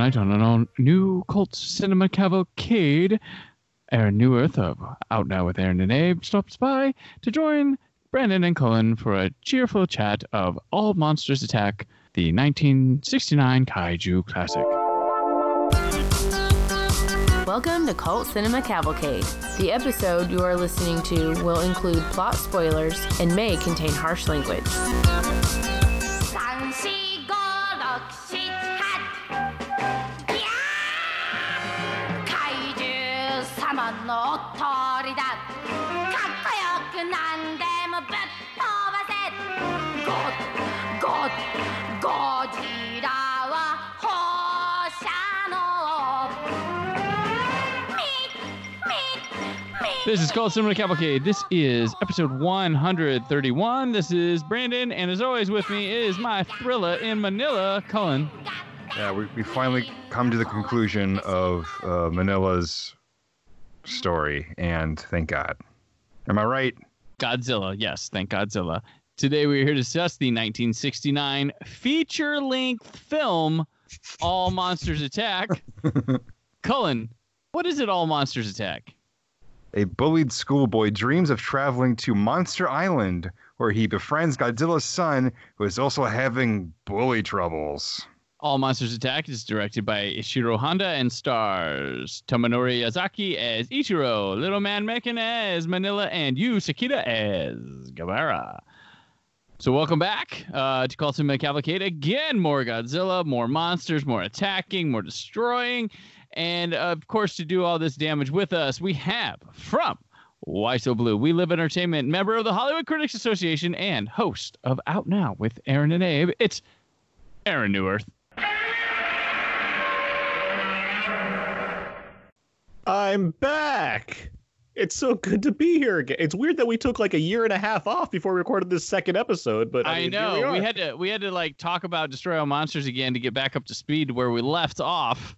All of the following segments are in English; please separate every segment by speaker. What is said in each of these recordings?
Speaker 1: Tonight on all new cult cinema cavalcade, Aaron Neuwirth of Out Now with Aaron and Abe stops by to join Brandon and Cullen for a cheerful chat of All Monsters Attack, the 1969 kaiju classic.
Speaker 2: Welcome to Cult Cinema Cavalcade. The episode you are listening to will include plot spoilers and may contain harsh language.
Speaker 1: This is Cult Cinema Cavalcade. This is episode 131. This is Brandon, and as always, with me is my thriller in Manila, Cullen.
Speaker 3: Yeah, we, we finally come to the conclusion of uh, Minilla's story, and thank God. Am I right?
Speaker 1: Godzilla, yes, thank Godzilla. Today we're here to discuss the 1969 feature length film, All Monsters Attack. Cullen, what is it, All Monsters Attack?
Speaker 3: A bullied schoolboy dreams of traveling to Monster Island, where he befriends Godzilla's son, who is also having bully troubles.
Speaker 1: All Monsters Attack is directed by Ishiro Honda and stars Tomonori Yazaki as Ichiro, Little Man Machan as Minilla, and Yu Sekida as Gabara. So welcome back uh, to Cult Cinema Cavalcade. Again, more Godzilla, more monsters, more attacking, more destroying. And of course, to do all this damage with us, we have from Why So Blue, We Live Entertainment, member of the Hollywood Critics Association, and host of Out Now with Aaron and Abe. It's Aaron Neuwirth.
Speaker 4: I'm back. It's so good to be here again. It's weird that we took like a year and a half off before we recorded this second episode, but I,
Speaker 1: I
Speaker 4: mean,
Speaker 1: know
Speaker 4: we,
Speaker 1: we, had to we had to like talk about Destroy All Monsters again to get back up to speed where we left off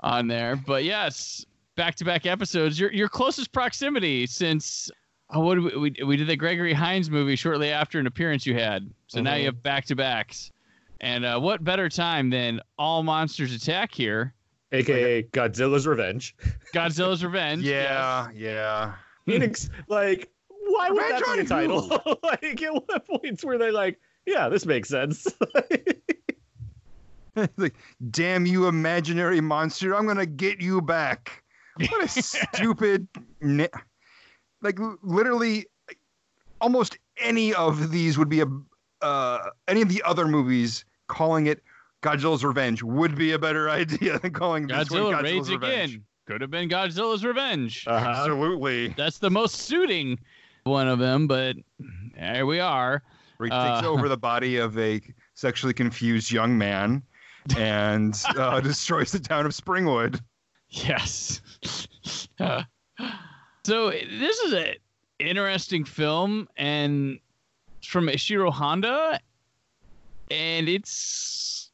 Speaker 1: on there. But yes, back to back episodes. Your your closest proximity since oh, what we, we we did the Gregory Hines movie shortly after an appearance you had. So now you have back to backs. And uh, what better time than All Monsters Attack here?
Speaker 4: Aka Godzilla's Revenge.
Speaker 1: Godzilla's Revenge.
Speaker 3: Yeah, yeah.
Speaker 4: Phoenix, like, why would
Speaker 3: Revenge
Speaker 4: that be a
Speaker 3: on
Speaker 4: title? like, at what points were they like, yeah, this makes sense?
Speaker 3: like, damn you, imaginary monster! I'm gonna get you back. What a stupid. Na- like literally, almost any of these would be a. Uh, any of the other movies calling it Godzilla's Revenge would be a better idea than calling this one
Speaker 1: Godzilla
Speaker 3: Godzilla's
Speaker 1: raids
Speaker 3: Revenge.
Speaker 1: again. Could have been Godzilla's Revenge.
Speaker 4: uh-huh.
Speaker 3: Absolutely.
Speaker 1: That's the most suiting one of them, but there we are.
Speaker 3: Where he
Speaker 1: Uh,
Speaker 3: takes over the body of a sexually confused young man and uh, destroys the town of Springwood.
Speaker 1: Yes. so this is an interesting film, and it's from Ishiro Honda, and it's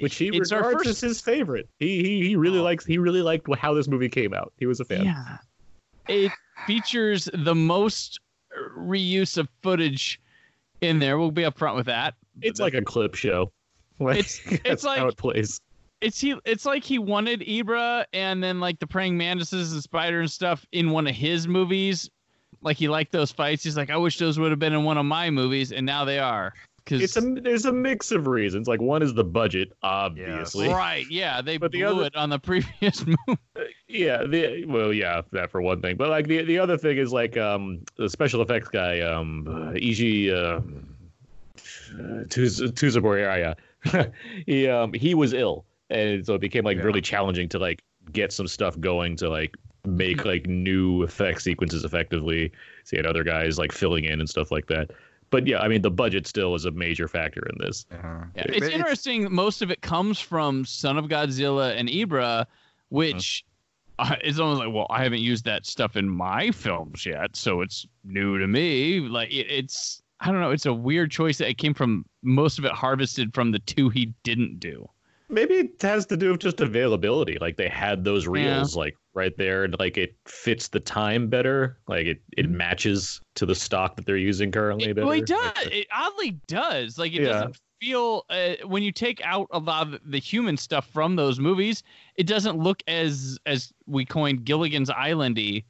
Speaker 4: Which he
Speaker 1: it's our
Speaker 4: regards
Speaker 1: first-
Speaker 4: as his favorite. He he, he really
Speaker 1: Oh.
Speaker 4: likes he really liked how this movie came out. He was a fan.
Speaker 1: yeah. It features the most reuse of footage in there. We'll be upfront with that.
Speaker 4: It's like a clip show. Like,
Speaker 1: It's- it's like-
Speaker 4: how it plays.
Speaker 1: it's he it's like he wanted Ebirah and then like the praying mantises and spider and stuff in one of his movies. Like he liked those fights. He's like, I wish those would have been in one of my movies, and now they are. Because
Speaker 4: It's a there's a mix of reasons. Like one is the budget, obviously.
Speaker 1: right, yeah, they
Speaker 4: But the
Speaker 1: blew
Speaker 4: other-
Speaker 1: it on the previous movie.
Speaker 4: Yeah, the well, yeah, that for one thing. But like the the other thing is like um the special effects guy um uh, Eiji uh, Tuz- Tuzabori, yeah, yeah. he um he was ill, and so it became like
Speaker 3: Yeah.
Speaker 4: really challenging to like get some stuff going to like make like new effect sequences effectively. So you had other guys like filling in and stuff like that. But yeah, I mean the budget still is a major factor in this.
Speaker 3: Uh-huh.
Speaker 1: Yeah,
Speaker 3: But
Speaker 1: it's interesting. Most of it comes from Son of Godzilla and Ebirah, which uh, is almost like, well, I haven't used that stuff in my films yet, so it's new to me. Like it, it's, I don't know, it's a weird choice that it came from. Most of it harvested from the two he didn't do.
Speaker 4: Maybe it has to do with just availability. Like they had those
Speaker 1: Yeah.
Speaker 4: reels like right there, and like it fits the time better. Like it, it matches to the stock that they're using currently
Speaker 1: It,
Speaker 4: better.
Speaker 1: well, it does. It oddly does. Like it
Speaker 4: Yeah.
Speaker 1: doesn't feel uh, when you take out a lot of the human stuff from those movies, it doesn't look as as we coined Gilligan's Islandy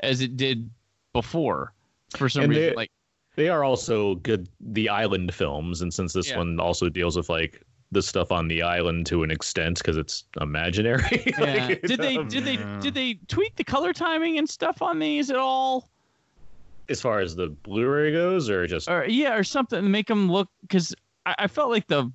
Speaker 1: as it did before. For some
Speaker 4: And
Speaker 1: reason,
Speaker 4: they-
Speaker 1: like
Speaker 4: They are also good the island films, and since this
Speaker 1: Yeah.
Speaker 4: one also deals with like the stuff on the island to an extent because it's imaginary.
Speaker 1: yeah.
Speaker 4: like,
Speaker 1: did they
Speaker 4: um,
Speaker 1: did they
Speaker 3: Yeah.
Speaker 1: did they tweak the color timing and stuff on these at all?
Speaker 4: as far as the Blu-ray goes, or just
Speaker 1: or yeah, or something make them look because I, I felt like the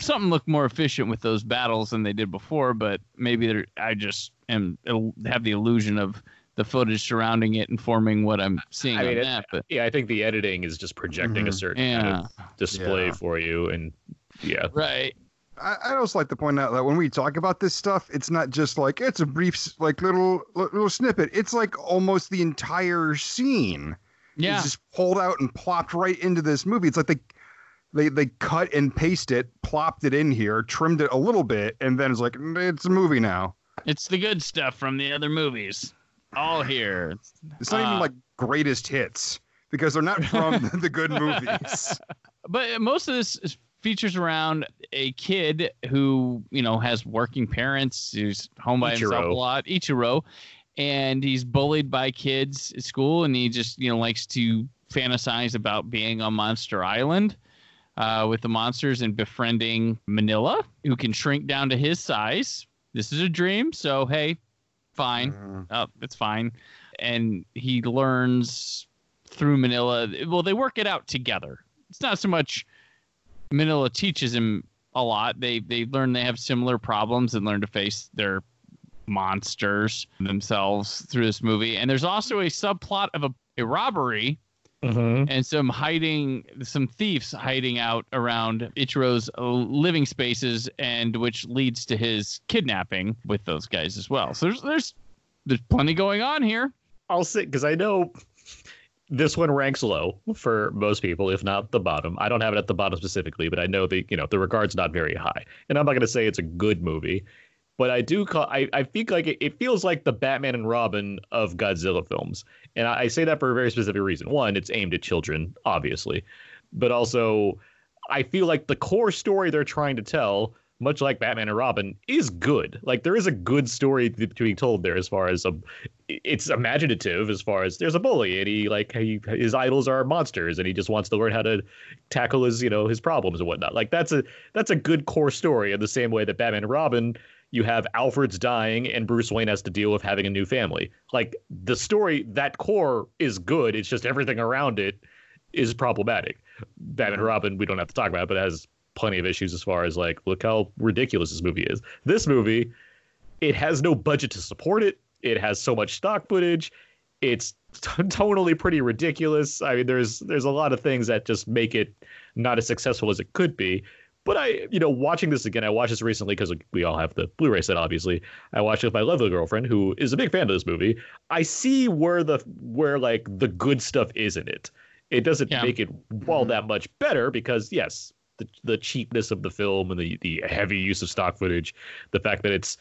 Speaker 1: something looked more efficient with those battles than they did before, but maybe they're, I just am have the illusion of the footage surrounding it informing what I'm seeing
Speaker 4: I mean,
Speaker 1: on
Speaker 4: it-
Speaker 1: that. But
Speaker 4: yeah, I think the editing is just projecting a
Speaker 3: Mhm.
Speaker 4: certain kind of display
Speaker 3: Yeah.
Speaker 4: for you, and yeah,
Speaker 1: right.
Speaker 3: I, I'd also like to point out that when we talk about this stuff, it's not just like it's a brief, like little little snippet. It's like almost the entire scene.
Speaker 1: Yeah,
Speaker 3: It's just pulled out and plopped right into this movie. It's like they they they cut and paste it, plopped it in here, trimmed it a little bit, and then it's like "Mm, it's a movie now.
Speaker 1: it's the good stuff from the other movies, all here.
Speaker 3: It's not
Speaker 1: Uh,
Speaker 3: even like greatest hits because they're not from the good movies.
Speaker 1: but most of this is features around a kid who you know has working parents who's home by himself a
Speaker 4: Ichiro.
Speaker 1: lot ichiro and he's bullied by kids at school and he just you know likes to fantasize about being on monster island uh, with the monsters and befriending minilla who can shrink down to his size this is a dream so hey fine
Speaker 3: Mhm.
Speaker 1: oh, it's fine. And he learns through Minilla. Well, they work it out together. It's not so much Minilla teaches him a lot. They they learn they have similar problems and learn to face their monsters themselves through this movie. And there's also a subplot of a, a robbery
Speaker 4: mm-hmm.
Speaker 1: and some hiding some thieves hiding out around Ichiro's living spaces and which leads to his kidnapping with those guys as well. So there's there's there's plenty going on here.
Speaker 4: I'll sit because I know this one ranks low for most people, if not the bottom. I don't have it at the bottom specifically, but I know the you know the regard's not very high, and I'm not going to say it's a good movie, but I do call I I think like it, it feels like the Batman and Robin of Godzilla films, and I, I say that for a very specific reason. One, it's aimed at children, obviously, but also I feel like the core story they're trying to tell. Much like Batman and Robin, is good. Like there is a good story to be told there, as far as a it's imaginative as far as there's a bully and he like he, his idols are monsters and he just wants to learn how to tackle his you know his problems and whatnot. Like that's a that's a good core story in the same way that batman and robin you have alfred's dying and bruce wayne has to deal with having a new family. Like the story that core is good it's just everything around it is problematic. Batman and robin we don't have to talk about it, but it has plenty of issues as far as like look how ridiculous this movie is this movie it has no budget to support it it has so much stock footage. It's t- tonally pretty ridiculous. I mean, there's there's a lot of things that just make it not as successful as it could be. But I, you know, watching this again, I watched this recently because we all have the Blu-ray set. Obviously, I watched it with my lovely girlfriend, who is a big fan of this movie. I see where the where like the good stuff is in it. It doesn't
Speaker 1: Yeah.
Speaker 4: make it all mm-hmm. that much better because yes, the the cheapness of the film and the the heavy use of stock footage, the fact that it's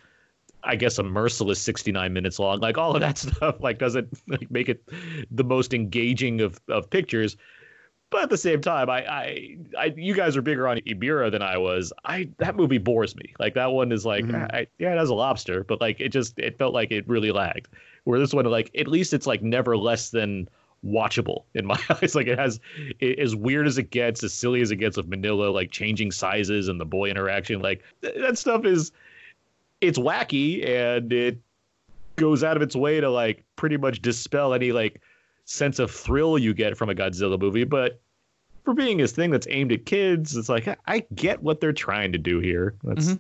Speaker 4: I guess a merciless 69 minutes long. Like all of that stuff like doesn't like make it the most engaging of, of pictures. But at the same time, I, I, I, you guys are bigger on Ebirah than I was. I that movie bores me. Like that one is like,
Speaker 3: Mhm.
Speaker 4: I, yeah, it has a lobster, but like it just it felt like it really lagged. Where this one, like at least it's like never less than watchable in my eyes. Like it has it, as weird as it gets, as silly as it gets with Minilla, like changing sizes and the boy interaction. Like th- that stuff is it's wacky and it goes out of its way to like pretty much dispel any like sense of thrill you get from a Godzilla movie. But for being this thing that's aimed at kids, it's like I, I get what they're trying to do here. That's
Speaker 1: Mhm.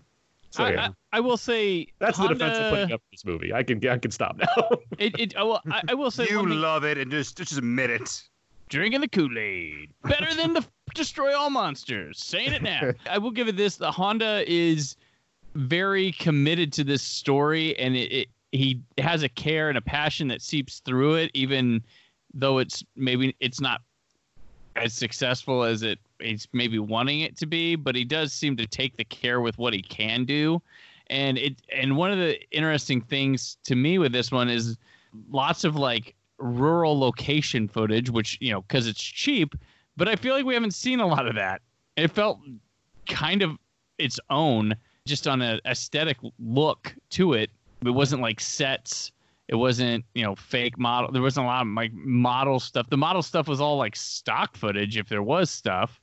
Speaker 4: So
Speaker 1: I,
Speaker 4: yeah.
Speaker 1: I, I will say
Speaker 4: that's the defense of putting up this movie. I can I can stop now.
Speaker 1: It, it, oh, I, will, I, I will say
Speaker 3: You
Speaker 1: thing,
Speaker 3: love it and just just admit it.
Speaker 1: drinking the Kool Aid better than the destroy all monsters. Saying it now. I will give it this: the Honda is very committed to this story, and it, it he has a care and a passion that seeps through it, even though it's maybe it's not as successful as it he's maybe wanting it to be. But he does seem to take the care with what he can do, and it and one of the interesting things to me with this one is lots of like rural location footage, which you know because it's cheap. But I feel like we haven't seen a lot of that It felt kind of its own, just on an aesthetic look to it. It wasn't like sets. It wasn't, you know, fake model. There wasn't a lot of like model stuff. The model stuff was all like stock footage, if there was stuff,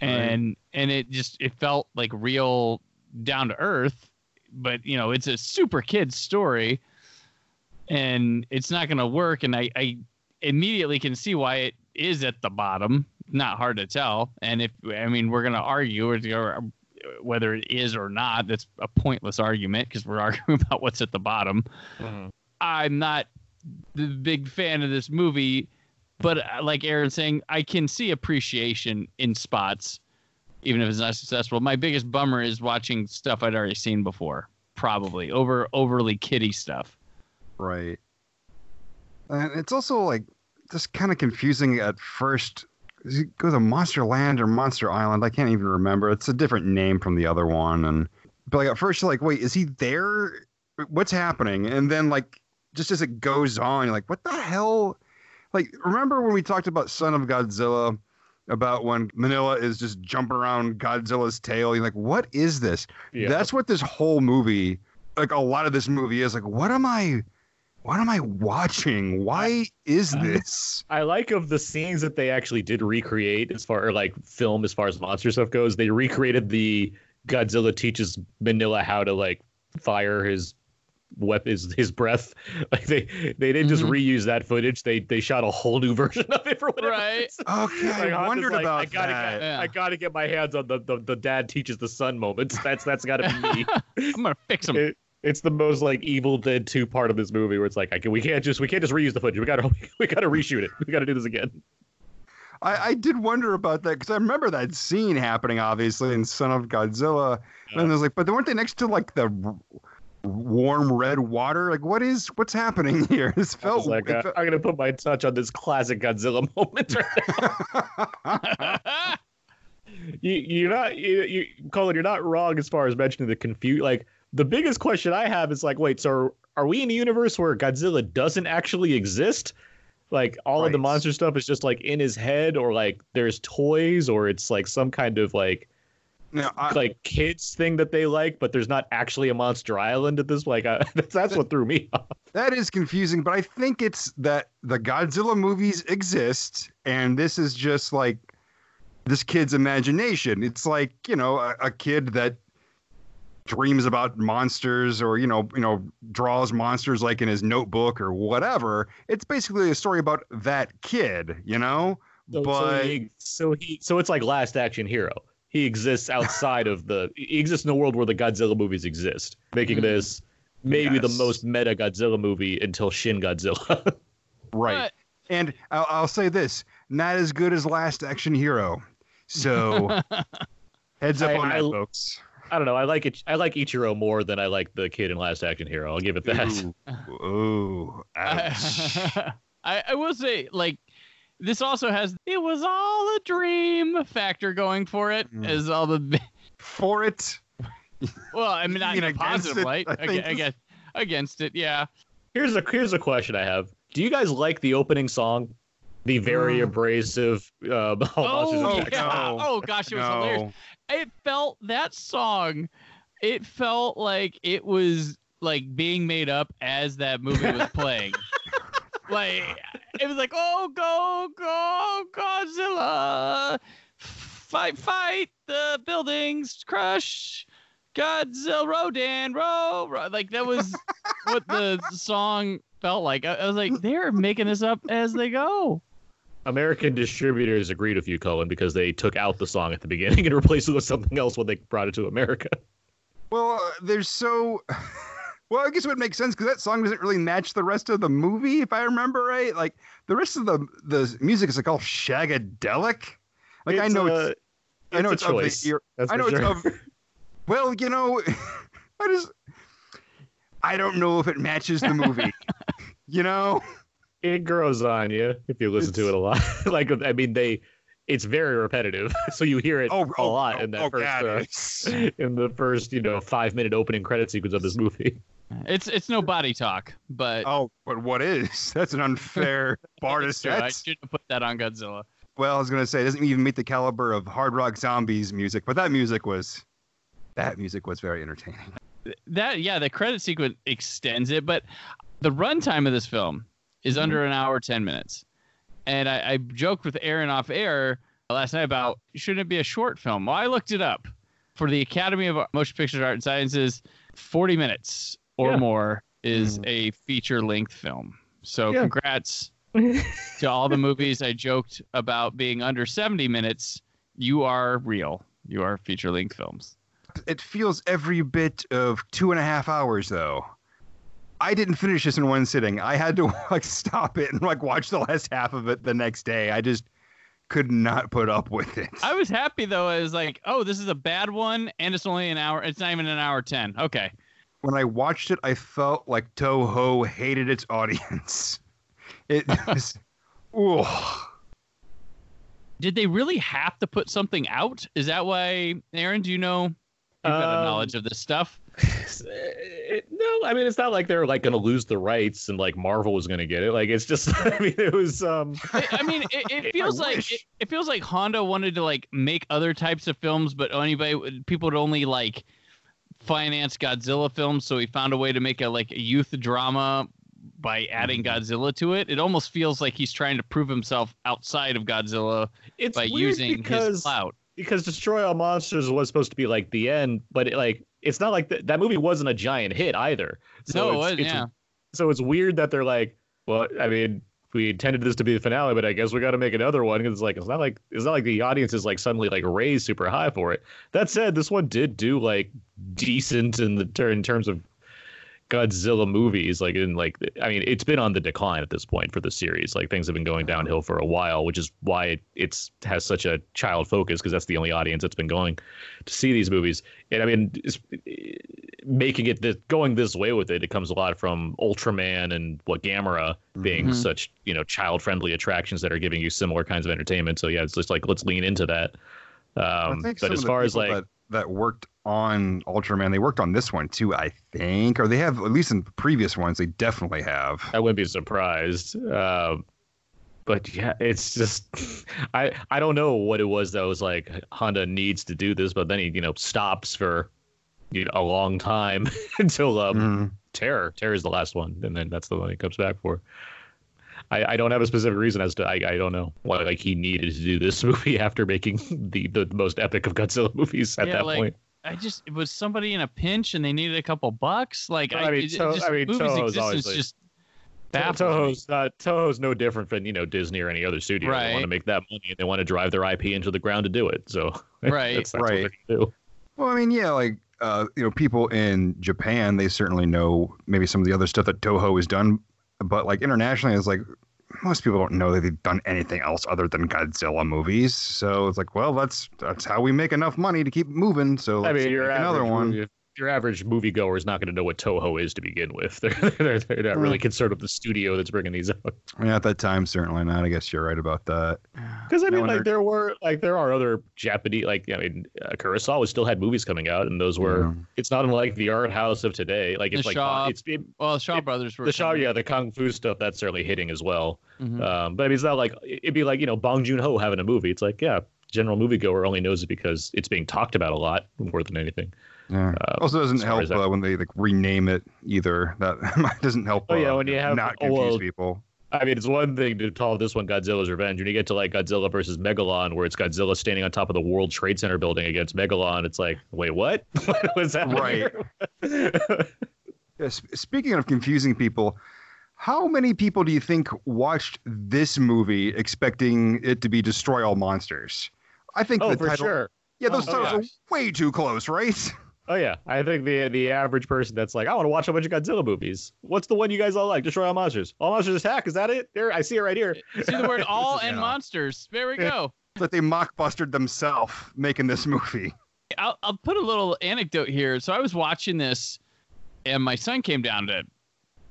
Speaker 1: and and it just it felt like real down to earth. But you know, it's a super kid story, and it's not going to work. And I, I immediately can see why it is at the bottom. Not hard to tell. And if I mean, we're going to argue or, whether it is or not. That's a pointless argument because we're arguing about what's at the bottom.
Speaker 4: Mhm.
Speaker 1: I'm not the big fan of this movie, but uh, like Aaron saying, I can see appreciation in spots, even if it's not successful. My biggest bummer is watching stuff I'd already seen before, probably over overly kiddie stuff.
Speaker 3: Right. And it's also like just kind of confusing at first. Does he go to Monster Land or Monster Island? I can't even remember. It's a different name from the other one. And but like at first you're like, wait, is he there? What's happening? And then like just as it goes on, you're like, what the hell? Like, remember when we talked about Son of Godzilla? About when Minilla is just jumping around Godzilla's tail. You're like, what is this?
Speaker 4: Yeah.
Speaker 3: That's what this whole movie, like a lot of this movie is. Like, what am I, what am I watching? Why is this?
Speaker 4: I like of the scenes that they actually did recreate as far or like film as far as monster stuff goes. They recreated the Godzilla teaches Minilla how to like fire his weapon his, his breath. Like they they didn't just
Speaker 1: Mhm.
Speaker 4: reuse that footage. They they shot a whole new version of it for whatever
Speaker 1: Right.
Speaker 4: reason.
Speaker 3: Okay,
Speaker 4: Like,
Speaker 3: I
Speaker 4: Honda's
Speaker 3: wondered
Speaker 4: like,
Speaker 3: about
Speaker 4: I gotta
Speaker 3: that.
Speaker 4: Get,
Speaker 1: Yeah.
Speaker 4: I gotta get my hands on the, the the dad teaches the son moments. That's that's gotta be me.
Speaker 1: I'm gonna fix them.
Speaker 4: It- it's the most like Evil Dead 2 part of this movie where it's like I can, we can't just we can't just reuse the footage. We gotta we gotta reshoot it. We gotta do this again.
Speaker 3: I, I did wonder about that because I remember that scene happening, obviously, in Son of Godzilla. And I was like, but weren't they next to like the r- warm red water? Like, what is what's happening here? This felt
Speaker 4: like, uh,
Speaker 3: felt-
Speaker 4: I'm gonna put my touch on this classic Godzilla moment. you, you're not, you, you, Cullen, you're not wrong as far as mentioning the confuse. Like the biggest question I have is like, wait, so are, are we in a universe where Godzilla doesn't actually exist? Like all of the monster stuff is just like in his head, or like there's toys, or it's like some kind of like
Speaker 3: now, I,
Speaker 4: like kids thing that they like, but there's not actually a Monster Island at this. Like I, uh, that's, that's what threw me off.
Speaker 3: that is confusing, but I think it's that the Godzilla movies exist, and this is just like this kid's imagination. It's like you know a, a kid that dreams about monsters or you know you know draws monsters like in his notebook or whatever it's basically a story about that kid you know
Speaker 4: So,
Speaker 3: but
Speaker 4: so, he, so he so it's like Last Action Hero. He exists outside of the. He exists in a world where the Godzilla movies exist, making
Speaker 1: Mhm.
Speaker 4: this maybe the most meta Godzilla movie until Shin Godzilla.
Speaker 3: right and I'll, I'll say this not as good as last action hero so heads up
Speaker 4: I-
Speaker 3: on that
Speaker 4: I-
Speaker 3: folks
Speaker 4: I don't know. I like it. I like Ichiro more than I like the kid in Last Action Hero. I'll give it that.
Speaker 3: Ooh, ooh, ouch.
Speaker 1: I, I will say, like, this also has it was all a dream factor going for it,
Speaker 3: Mm.
Speaker 1: as all the
Speaker 3: for it
Speaker 1: well, I mean, not
Speaker 3: You
Speaker 1: in a
Speaker 3: against
Speaker 1: positive
Speaker 3: it,
Speaker 1: light,
Speaker 3: I
Speaker 1: I. I guess against it, yeah.
Speaker 4: Here's a here's a question I have. Do you guys like the opening song? The very
Speaker 3: Mm.
Speaker 4: abrasive uh,
Speaker 1: Oh,
Speaker 4: Attack
Speaker 1: yeah.
Speaker 3: no.
Speaker 1: oh gosh, it was hilarious. It felt that song. It felt like it was like being made up as that movie was playing. like it was like, oh, go, go, Godzilla, fight, fight the buildings, crush. Godzilla, Rodan, row, row. Like that was what the song felt like. I, I was like, they're making this up as they go.
Speaker 4: American distributors agreed with you, Cullen, because they took out the song at the beginning and replaced it with something else when they brought it to America.
Speaker 3: well uh, there's so well i guess it would make sense because that song doesn't really match the rest of the movie if i remember right like the rest of the the music is like all shagadelic like i know
Speaker 4: uh,
Speaker 3: it's i know
Speaker 4: a
Speaker 3: it's, of
Speaker 4: choice.
Speaker 3: the I know
Speaker 4: sure.
Speaker 3: it's of. Well, you know, I just I don't know if it matches the movie. you know,
Speaker 4: it grows on you if you listen to it a lot. like I mean, they it's very repetitive, so you hear it
Speaker 3: oh,
Speaker 4: a
Speaker 3: oh,
Speaker 4: lot
Speaker 3: oh,
Speaker 4: in that
Speaker 3: oh,
Speaker 4: first uh, in the first you know five minute opening credit sequence of this movie.
Speaker 1: It's it's no body talk, but
Speaker 3: oh, but what is? That's an unfair bar to
Speaker 1: true. I
Speaker 3: set.
Speaker 1: should have put that on Godzilla.
Speaker 3: well, I was gonna say it doesn't even meet the caliber of Hard Rock Zombies music, but that music was that music was very entertaining.
Speaker 1: that yeah, the credit sequence extends it, but the runtime of this film is under mm-hmm. an hour ten minutes. And I, I joked with Aaron off air last night about shouldn't it be a short film? Well, I looked it up for the Academy of Motion Pictures Art and Sciences. Forty minutes or
Speaker 4: Yeah.
Speaker 1: more is hmm. a feature length film. So
Speaker 4: Yeah.
Speaker 1: congrats to all the movies I joked about being under seventy minutes. You are real. You are feature length films.
Speaker 3: It feels every bit of two and a half hours though. I didn't finish this in one sitting. I had to like stop it and like watch the last half of it the next day. I just could not put up with it.
Speaker 1: I was happy though. I was like, oh, this is a bad one, and it's only an hour. It's not even an hour ten. Okay.
Speaker 3: When I watched it, I felt like Toho hated its audience. It was, ooh.
Speaker 1: Did they really have to put something out? Is that why, Aaron? Do you know? You've got a
Speaker 4: Um,
Speaker 1: knowledge of this stuff.
Speaker 4: It- no, I mean it's not like they're like gonna lose the rights and like Marvel was gonna get it. Like it's just, I mean, it was um.
Speaker 1: I I mean, it, it feels like it, it feels like Honda wanted to like make other types of films, but anybody people would only like finance Godzilla films. So he found a way to make a like a youth drama by adding
Speaker 3: Mm-hmm.
Speaker 1: Godzilla to it. It almost feels like he's trying to prove himself outside of Godzilla
Speaker 4: It's
Speaker 1: by using his
Speaker 4: because
Speaker 1: clout.
Speaker 4: because Destroy All Monsters was supposed to be like the end, but it, like it's not like th- that movie wasn't a giant hit either. So
Speaker 1: no, it
Speaker 4: it's,
Speaker 1: was,
Speaker 4: it's-
Speaker 1: yeah.
Speaker 4: So it's weird that they're like, well, I mean, we intended this to be the finale, but I guess we got to make another one because it's like it's not like it's not like the audience is like suddenly like raised super high for it. That said, this one did do like decent in the ter- in terms of Godzilla movies. Like in like I mean, it's been on the decline at this point for the series. Like things have been going downhill for a while, which is why it, it's has such a child focus because that's the only audience that's been going to see these movies. And I mean, it's, making it this, going this way with it, it comes a lot from Ultraman and what Gamera being
Speaker 1: Mhm.
Speaker 4: such you know child friendly attractions that are giving you similar kinds of entertainment. So yeah, it's just like let's lean into that. Um, but as far as like
Speaker 3: that, worked on Ultraman, they worked on this one too, I think, or they have at least in previous ones. They definitely have.
Speaker 4: I wouldn't be surprised. Um, but yeah, it's just I I don't know what it was that was like Honda needs to do this, but then he you know stops for you know, a long time until um,
Speaker 3: Mhm.
Speaker 4: Terror. Terror is the last one, and then that's the one he comes back for. I, I don't have a specific reason as to I, I don't know why like he needed to do this movie after making the the most epic of Godzilla movies at
Speaker 1: Yeah,
Speaker 4: that
Speaker 1: like,
Speaker 4: point.
Speaker 1: I just it was somebody in a pinch and they needed a couple bucks. Like
Speaker 4: I
Speaker 1: I,
Speaker 4: mean,
Speaker 1: it- it
Speaker 4: To-
Speaker 1: just,
Speaker 4: I mean,
Speaker 1: movies
Speaker 4: Toho's
Speaker 1: existence
Speaker 4: obviously-
Speaker 1: just
Speaker 4: To- Toho's not Toho's no different from you know Disney or any other studio. They
Speaker 1: Right.
Speaker 4: want to make that money and they want to drive their IP into the ground to do it. So
Speaker 1: Right.
Speaker 4: that's, that's
Speaker 3: Right.
Speaker 4: what do.
Speaker 3: Well, I mean, yeah, like uh, you know, people in Japan, they certainly know maybe some of the other stuff that Toho has done, but like internationally, it's like most people don't know that they've done anything else other than Godzilla movies. So it's like, well, that's that's how we make enough money to keep moving. So
Speaker 4: I
Speaker 3: let's
Speaker 4: mean, your
Speaker 3: make another one.
Speaker 4: Movie, your average moviegoer is not going to know what Toho is to begin with. They're they're, they're not really concerned with the studio that's bringing these out.
Speaker 3: Yeah, at that time, certainly not. I guess you're right about that.
Speaker 4: Because I
Speaker 3: No
Speaker 4: mean, like
Speaker 3: wonder-
Speaker 4: there were like there are other Japanese like I mean, uh, Kurosawa still had movies coming out, and those were.
Speaker 3: Yeah.
Speaker 4: It's not unlike the art house of today. Like it's
Speaker 1: The
Speaker 4: like
Speaker 1: Shaw-
Speaker 4: it's it,
Speaker 1: Well, Shaw
Speaker 4: It-
Speaker 1: Brothers were
Speaker 4: the Shaw,
Speaker 1: coming.
Speaker 4: yeah, the kung fu stuff that's certainly hitting as well.
Speaker 1: Mhm.
Speaker 4: Um, but I mean, it's not like it'd be like you know Bong Joon Ho having a movie. It's like yeah, general moviegoer only knows it because it's being talked about a lot more than anything.
Speaker 3: Yeah.
Speaker 4: Uh,
Speaker 3: also, doesn't help uh, when they like rename it either. That doesn't help.
Speaker 4: Oh, yeah,
Speaker 3: uh,
Speaker 4: when you have-
Speaker 3: not confuse
Speaker 4: well,
Speaker 3: people.
Speaker 4: I mean, it's one thing to call this one Godzilla's Revenge. When you get to like Godzilla versus Megalon, where it's Godzilla standing on top of the World Trade Center building against Megalon, it's like, wait, what? what was that?
Speaker 3: Right. Yeah, sp- speaking of confusing people, how many people do you think watched this movie expecting it to be Destroy All Monsters? I think
Speaker 4: oh,
Speaker 3: the
Speaker 4: for
Speaker 3: title.
Speaker 4: sure.
Speaker 3: Yeah, those
Speaker 4: Oh,
Speaker 3: titles
Speaker 4: yeah.
Speaker 3: are way too close, right?
Speaker 4: Oh yeah, I think the the average person that's like, I want to watch a bunch of Godzilla movies. What's the one you guys all like? Destroy all monsters. All monsters attack. Is that it? There, I see it right here.
Speaker 1: See the word all and
Speaker 3: Yeah.
Speaker 1: monsters. There we go.
Speaker 3: That they mockbustered themselves making this movie.
Speaker 1: I'll, I'll put a little anecdote here. So I was watching this, and my son came down to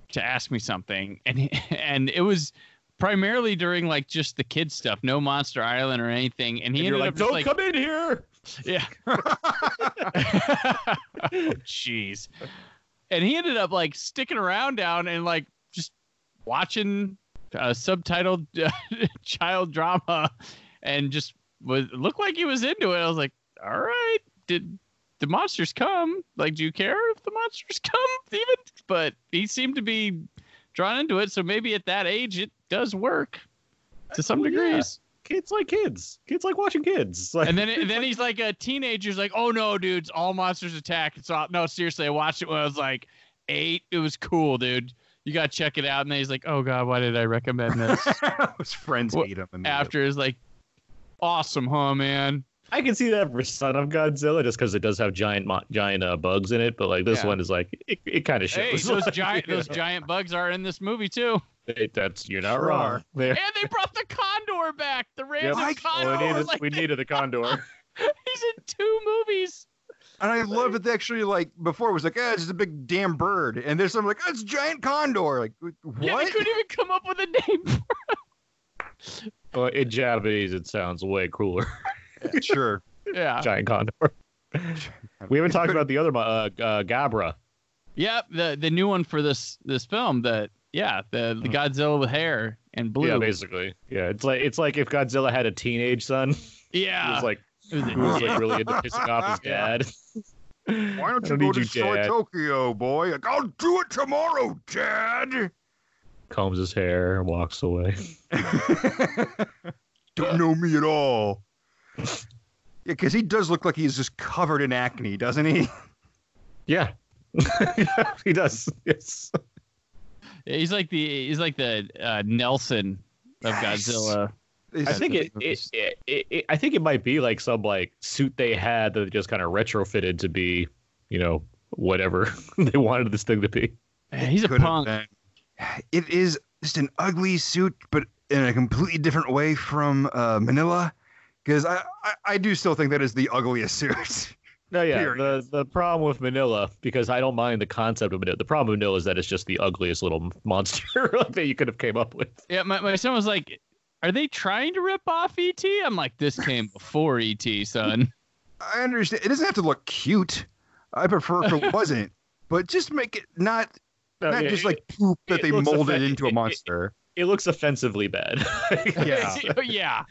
Speaker 1: to ask me something, and he- and it was primarily during like just the kids stuff, no Monster Island or anything. And he
Speaker 4: And you're
Speaker 1: ended
Speaker 4: like,
Speaker 1: up
Speaker 4: don't
Speaker 1: like,
Speaker 4: come in here.
Speaker 1: Yeah. oh, jeez. And he ended up like sticking around down and like just watching a subtitled uh, child drama. and just was looked like he was into it. I was like, all right, did the monsters come? Like, do you care if the monsters come even? But he seemed to be drawn into it, so maybe at that age it does work to some degrees.
Speaker 4: Kids like kids. Kids like watching kids. Like,
Speaker 1: And then and then he's like a teenager's like, oh no, dudes, all monsters attack. It's all no, seriously. I watched it when I was like eight. It was cool, dude. You gotta check it out. And then he's like, oh god, why did I recommend this?
Speaker 3: His friends
Speaker 1: Well,
Speaker 3: hate him.
Speaker 1: After is like, awesome, huh, man?
Speaker 4: I can see that for Son of Godzilla just because it does have giant mo- giant uh, bugs in it, but like this
Speaker 1: Yeah.
Speaker 4: one is like it, it kind of shows.
Speaker 1: Hey,
Speaker 4: shows.
Speaker 1: those giant those giant bugs are in this movie too.
Speaker 4: It- that's you're not
Speaker 3: Sure
Speaker 4: wrong.
Speaker 3: are.
Speaker 4: There.
Speaker 1: And they brought the condor back. The random
Speaker 3: Yep.
Speaker 1: condor.
Speaker 4: Oh, we needed,
Speaker 1: like,
Speaker 4: we needed the condor.
Speaker 1: he's in two movies.
Speaker 3: And I love that they actually like before it was like, ah, it's just a big damn bird, and there's something like, oh, it's a giant condor. Like, what?
Speaker 1: Yeah, they couldn't even come up with a name.
Speaker 4: well, in Japanese, it sounds way cooler.
Speaker 3: sure.
Speaker 1: yeah.
Speaker 4: giant condor. We haven't talked about the other uh, uh, Gabra.
Speaker 1: Yep, the the new one for this this film. That yeah, the the hmm. Godzilla with hair and blue.
Speaker 4: Yeah, basically. Yeah, it's like it's like if Godzilla had a teenage son. Yeah, He
Speaker 1: Yeah.
Speaker 4: was like
Speaker 1: It was-
Speaker 4: he was like really into pissing off his dad.
Speaker 3: Why don't you
Speaker 4: don't
Speaker 3: go
Speaker 4: need you,
Speaker 3: destroy
Speaker 4: Dad.
Speaker 3: Tokyo, boy? Like, I'll do it tomorrow, Dad.
Speaker 4: Combs his hair and walks away.
Speaker 3: Don't know me at all. Yeah, because he does look like he's just covered in acne, doesn't he?
Speaker 4: Yeah. he does. Yes.
Speaker 1: He's like the he's like the uh, Nelson of
Speaker 3: Yes.
Speaker 1: Godzilla.
Speaker 4: I think it it, it, it, it I think it might be like some like suit they had that they just kind of retrofitted to be, you know, whatever they wanted this thing to be.
Speaker 1: Man, he's a
Speaker 3: could
Speaker 1: punk.
Speaker 3: been. It is just an ugly suit, but in a completely different way from uh, Minilla. Because I, I, I do still think that is the ugliest suit.
Speaker 4: No, yeah.
Speaker 3: Period.
Speaker 4: The the problem with Minilla, because I don't mind the concept of Minilla. The problem with Minilla is that it's just the ugliest little monster that you could have came up with.
Speaker 1: Yeah, my, my son was like, "Are they trying to rip off ET?" I'm like, "This came before ET, son."
Speaker 3: I understand. It doesn't have to look cute. I prefer if it wasn't, but just make it not
Speaker 4: No,
Speaker 3: not
Speaker 4: yeah,
Speaker 3: just
Speaker 4: it-
Speaker 3: like poop that they molded
Speaker 4: offe-
Speaker 3: into
Speaker 4: it-
Speaker 3: a
Speaker 4: it-
Speaker 3: monster.
Speaker 4: it looks offensively bad.
Speaker 3: Yeah.
Speaker 1: yeah.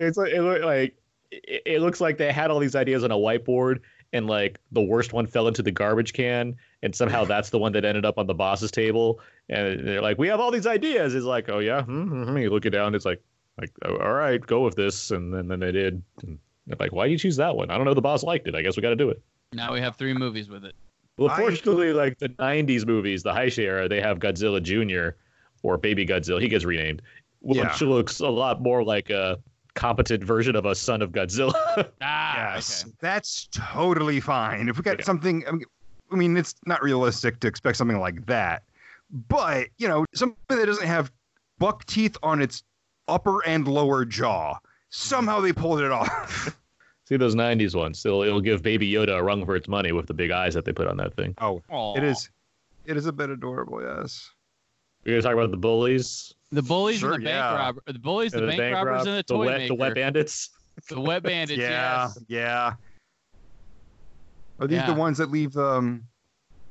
Speaker 4: it's like it look like it, it looks like they had all these ideas on a whiteboard and like the worst one fell into the garbage can and somehow that's the one that ended up on the boss's table and they're like we have all these ideas it's like oh yeah hmm, hmm. you look it down it's like like oh, all right go with this and then, then they did and they're like why do you choose that one i don't know the boss liked it i guess we got to do it
Speaker 1: Now we have three movies with it.
Speaker 4: well
Speaker 3: I-
Speaker 4: fortunately like the 90s movies the Heisei era they have godzilla jr or baby godzilla he gets renamed which
Speaker 3: Yeah.
Speaker 4: looks a lot more like a competent version of a son of godzilla
Speaker 1: Ah,
Speaker 3: yes,
Speaker 1: okay.
Speaker 3: that's totally fine. If we got
Speaker 4: Yeah.
Speaker 3: something, I mean, I mean, it's not realistic to expect something like that. But you know, something that doesn't have buck teeth on its upper and lower jaw. Somehow they pulled it off.
Speaker 4: See those '90s ones? It'll it'll give Baby Yoda a run for its money with the big eyes that they put on that thing.
Speaker 3: oh,
Speaker 1: Aw.
Speaker 3: it is, it is a bit adorable. Yes.
Speaker 4: We're gonna talk about the bullies,
Speaker 1: the bullies
Speaker 3: Sure,
Speaker 1: and the bank
Speaker 3: yeah.
Speaker 1: robber. The bullies,
Speaker 4: and
Speaker 1: the, bank, robbers,
Speaker 4: rob-
Speaker 1: and the
Speaker 4: the
Speaker 1: toy
Speaker 4: wet,
Speaker 1: maker.
Speaker 4: the wet bandits.
Speaker 1: The wet bandits.
Speaker 3: yeah,
Speaker 1: Yes.
Speaker 3: yeah. Are these
Speaker 1: Yeah.
Speaker 3: the ones that leave? Um,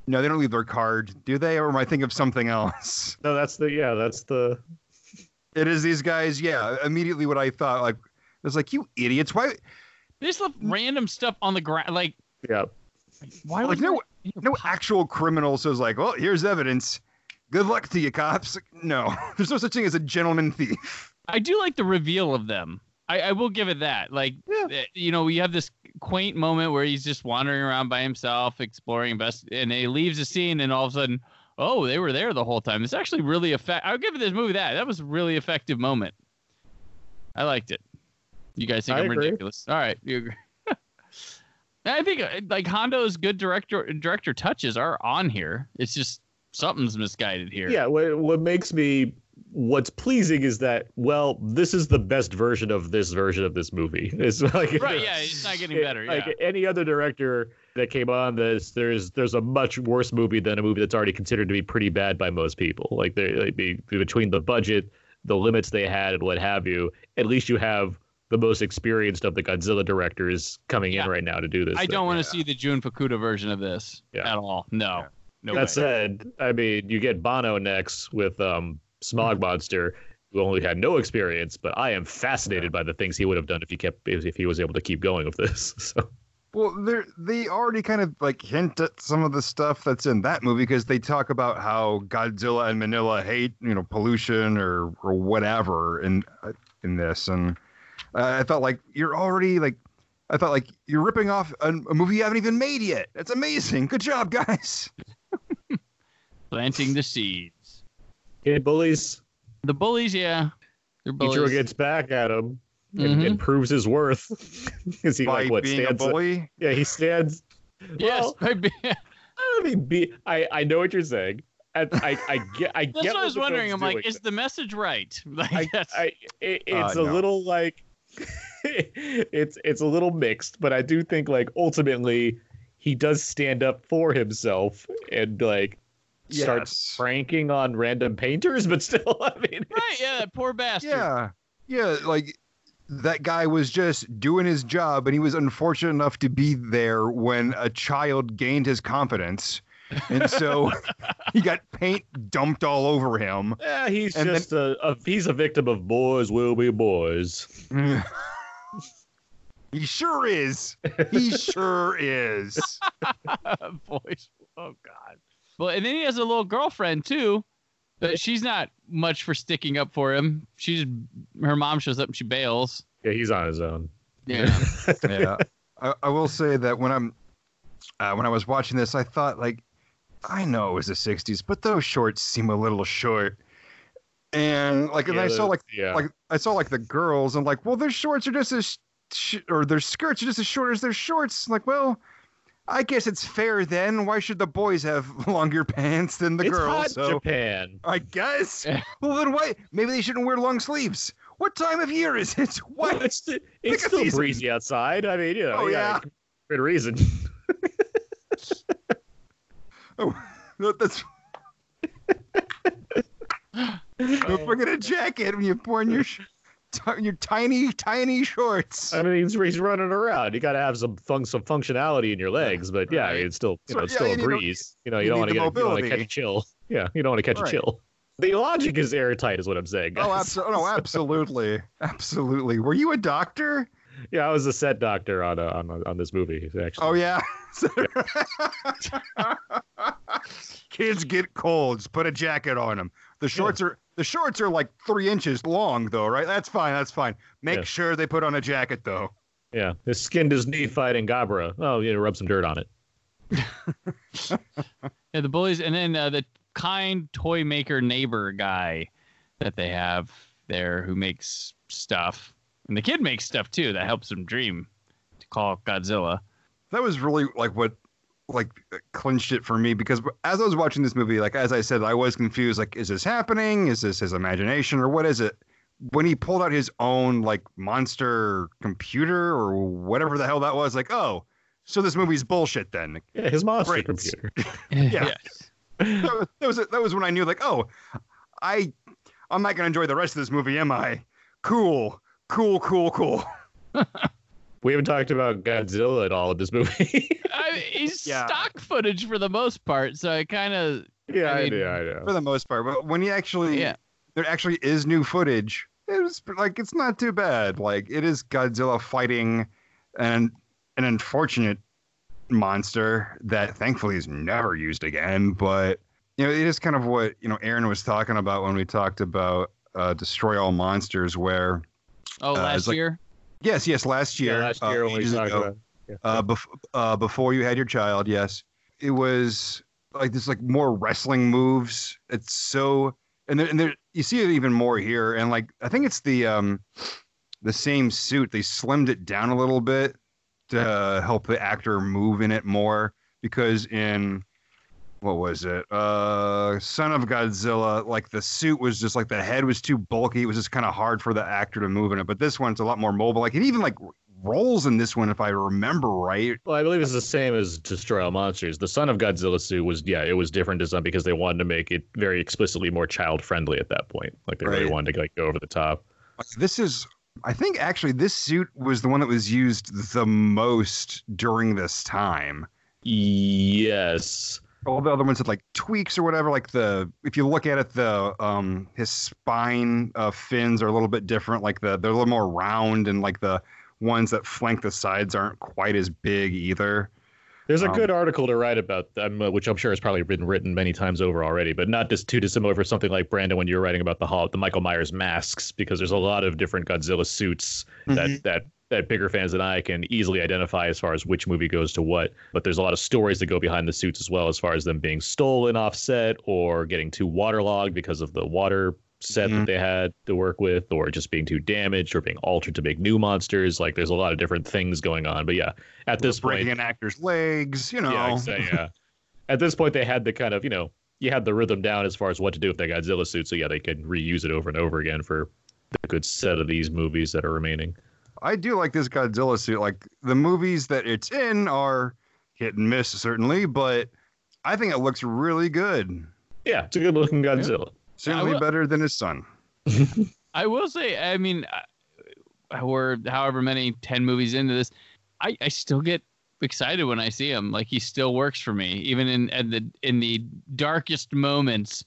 Speaker 3: no, they don't leave their card, do they? Or am I thinking of something else?
Speaker 4: No, that's the yeah, that's the
Speaker 3: It is these guys. Yeah, immediately what I thought. Like, it was like, you idiots! Why?
Speaker 1: They just left random stuff on the ground. Like,
Speaker 4: yeah.
Speaker 1: why
Speaker 3: Like, no, no actual criminal says like, well, here's evidence. Good luck to you, cops. No, there's no such thing as a gentleman thief.
Speaker 1: I do like the reveal of them. I, I will give it that. Like,
Speaker 3: Yeah.
Speaker 1: eh, you know, we have this quaint moment where he's just wandering around by himself, exploring, invest, and he leaves the scene, and all of a sudden, oh, they were there the whole time. It's actually really effective. I'll give this movie that. That was a really effective moment. I liked it. You guys think
Speaker 4: I
Speaker 1: I'm
Speaker 4: agree.
Speaker 1: ridiculous? All right, you agree. I think uh, like Honda's good director director touches are on here. It's just something's misguided here.
Speaker 4: Yeah, what what makes me what's pleasing is that well, this is the best version of this version of this movie. It's like
Speaker 1: Right. Yeah. It's not getting better.
Speaker 4: Like
Speaker 1: yeah.
Speaker 4: any other director that came on this, there's there's a much worse movie than a movie that's already considered to be pretty bad by most people. Like they like be, between the budget, the limits they had, and what have you. At least you have the most experienced of the Godzilla directors coming
Speaker 1: Yeah.
Speaker 4: in right now to do this.
Speaker 1: I
Speaker 4: thing.
Speaker 1: don't want
Speaker 3: yeah.
Speaker 1: to see the Jun Fukuda version of this
Speaker 4: Yeah.
Speaker 1: at all. No. No
Speaker 4: that
Speaker 1: way.
Speaker 4: said, I mean, you get Banno next with um, Smog Monster, who only had no experience, but I am fascinated by the things he would have done if he kept if he was able to keep going with this. So
Speaker 3: Well, they they already kind of like hint at some of the stuff that's in that movie because they talk about how Godzilla and Minilla hate you know pollution or or whatever in uh, in this, and uh, I thought like you're already like I thought like you're ripping off a, a movie you haven't even made yet. That's amazing. Good job, guys.
Speaker 1: Planting the seeds.
Speaker 4: kid bullies.
Speaker 1: The bullies, yeah. They're bullies.
Speaker 4: Ichiro gets back at him and,
Speaker 1: Mhm.
Speaker 4: and proves his worth. Is he
Speaker 3: By
Speaker 4: like what
Speaker 3: being a
Speaker 4: stands?
Speaker 3: bully.
Speaker 4: Yeah, he stands.
Speaker 1: Yes,
Speaker 4: Well,
Speaker 1: be-
Speaker 4: I mean, be, I I know what you're saying. I I, I get I
Speaker 1: That's
Speaker 4: get
Speaker 1: what I was wondering. I'm like,
Speaker 4: doing.
Speaker 1: is the message right? Like,
Speaker 4: I,
Speaker 1: that's,
Speaker 4: I it, it's
Speaker 3: Uh,
Speaker 4: a
Speaker 3: no.
Speaker 4: little like it's it's a little mixed, but I do think like ultimately he does stand up for himself and like starts
Speaker 3: Yes.
Speaker 4: pranking on random painters, but still, I mean,
Speaker 1: right? Yeah, that poor bastard.
Speaker 3: Yeah, yeah, like that guy was just doing his job, and he was unfortunate enough to be there when a child gained his confidence, and so he got paint dumped all over him.
Speaker 4: yeah, he's
Speaker 3: And then-
Speaker 4: just a, a he's a victim of boys will be boys.
Speaker 3: he sure is. He sure is.
Speaker 1: Boys. Oh God. Well, and then he has a little girlfriend too, but she's not much for sticking up for him. She's her mom shows up and she bails.
Speaker 4: Yeah, he's on his own.
Speaker 1: Yeah.
Speaker 3: yeah, I, I will say that when I'm uh, when I was watching this, I thought like, I know it was the '60s, but those shorts seem a little short. And like, and
Speaker 4: Yeah,
Speaker 3: I saw like
Speaker 4: yeah,
Speaker 3: like I saw like the girls and like, well, their shorts are just as sh- or their skirts are just as short as their shorts. Like, well, I guess it's fair then. Why should the boys have longer pants than the
Speaker 4: it's
Speaker 3: girls?
Speaker 4: hot
Speaker 3: so
Speaker 4: Japan.
Speaker 3: I guess. well, then why? Maybe they shouldn't wear long sleeves. What time of year is it?
Speaker 4: Well,
Speaker 3: What?
Speaker 4: it's it's still
Speaker 3: season.
Speaker 4: breezy outside. I mean, you know,
Speaker 3: Oh,
Speaker 4: yeah,
Speaker 3: yeah.
Speaker 4: good reason.
Speaker 3: Oh, that- that's. Don't forget a jacket when you're pouring your sh- t- your tiny tiny shorts.
Speaker 4: I mean, he's, he's running around. You got to have some fun- some functionality in your legs, but yeah, I mean, it's still you
Speaker 3: So,
Speaker 4: know, it's
Speaker 3: yeah,
Speaker 4: still a breeze. You know, you,
Speaker 3: you
Speaker 4: don't want to get you don't want to catch a chill. Yeah, you don't want to catch
Speaker 3: Right.
Speaker 4: a chill. The logic is airtight, is what I'm saying.
Speaker 3: Oh,
Speaker 4: guys.
Speaker 3: abso- no, absolutely, absolutely. Were you a doctor?
Speaker 4: Yeah, I was a set doctor on uh, on on this movie. Actually,
Speaker 3: Oh yeah. Kids get colds. Put a jacket on them. The shorts are the shorts are like three inches long though, right? That's fine. That's fine. Make
Speaker 4: Yeah.
Speaker 3: sure they put on a jacket though.
Speaker 4: yeah. His skinned his knee fighting Gabra. Oh, you know, rub some dirt on it.
Speaker 1: Yeah, the bullies, and then uh, the kind toy maker neighbor guy that they have there who makes stuff, and the kid makes stuff too that helps him dream to call Godzilla.
Speaker 3: That was really like what like clinched it for me because as I was watching this movie, like as I said, I was confused. Like, is this happening? Is this his imagination or what is it? When he pulled out his own like monster computer or whatever the hell that was, like, oh, so this movie's bullshit then.
Speaker 4: Yeah, his monster
Speaker 3: Great.
Speaker 4: computer.
Speaker 3: Yeah.
Speaker 1: Yes.
Speaker 3: that was that was, that was when I knew like, oh, I I'm not gonna enjoy the rest of this movie, am I? Cool, cool, cool, cool.
Speaker 4: We haven't talked about Godzilla at all in this movie.
Speaker 1: I mean, he's
Speaker 3: Yeah.
Speaker 1: stock footage for the most part, so I kind of
Speaker 4: yeah,
Speaker 1: I
Speaker 4: I,
Speaker 1: mean-
Speaker 4: know, I know.
Speaker 3: For the most part, but when you actually
Speaker 1: yeah.
Speaker 3: there actually is new footage. It was like it's not too bad. Like it is Godzilla fighting an an unfortunate monster that thankfully is never used again. But you know, it is kind of what you know Aaron was talking about when we talked about uh, Destroy All Monsters, where
Speaker 1: Oh,
Speaker 3: Uh,
Speaker 1: last
Speaker 3: it's like-
Speaker 1: year.
Speaker 3: Yes, yes, last year,
Speaker 4: yeah, last
Speaker 3: uh,
Speaker 4: year we
Speaker 3: ages ago.
Speaker 4: Yeah.
Speaker 3: uh, bef- uh, before you had your child, yes, it was like this, like more wrestling moves. It's so, and there, and there, you see it even more here, and like I think it's the um, the same suit. They slimmed it down a little bit to help the actor move in it more because in what was it? Uh, Son of Godzilla. Like the suit was just like the head was too bulky. It was just kind of hard for the actor to move in it. But this one's a lot more mobile. Like it even like rolls in this one, if I remember right.
Speaker 4: Well, I believe it's the same as Destroy All Monsters. The Son of Godzilla suit was, yeah, it was different design because they wanted to make it very explicitly more child friendly at that point. Like they really wanted to like go over the top.
Speaker 3: This is, I think, actually, this suit was the one that was used the most during this time.
Speaker 4: Yes,
Speaker 3: all the other ones had like tweaks or whatever. Like the if you look at it, the um his spine uh, fins are a little bit different. Like the they're a little more round, and like the ones that flank the sides aren't quite as big either.
Speaker 4: There's a
Speaker 3: Um,
Speaker 4: good article to write about them, uh, which I'm sure has probably been written many times over already, but not just too dissimilar for something like Brandon when you're writing about the Hall, the Michael Myers masks, because there's a lot of different Godzilla suits that that that bigger fans than I can easily identify as far as which movie goes to what. But there's a lot of stories that go behind the suits as well, as far as them being stolen offset or getting too waterlogged because of the water set
Speaker 3: Mhm.
Speaker 4: that they had to work with, or just being too damaged or being altered to make new monsters. Like there's a lot of different things going on. But yeah, at this point,
Speaker 3: breaking an actor's legs, you know.
Speaker 4: yeah, exa- yeah. At this point, they had the kind of you know you had the rhythm down as far as what to do with that Godzilla suit. So yeah, they can reuse it over and over again for the good set of these movies that are remaining.
Speaker 3: I do like this Godzilla suit. Like the movies that it's in are hit and miss certainly, but I think it looks really good.
Speaker 4: Yeah, it's a good looking Godzilla.
Speaker 3: Certainly
Speaker 1: will-
Speaker 3: better than his son.
Speaker 1: I will say, I mean, we're however many ten movies into this, I, I still get excited when I see him. Like he still works for me, even in at the in the darkest moments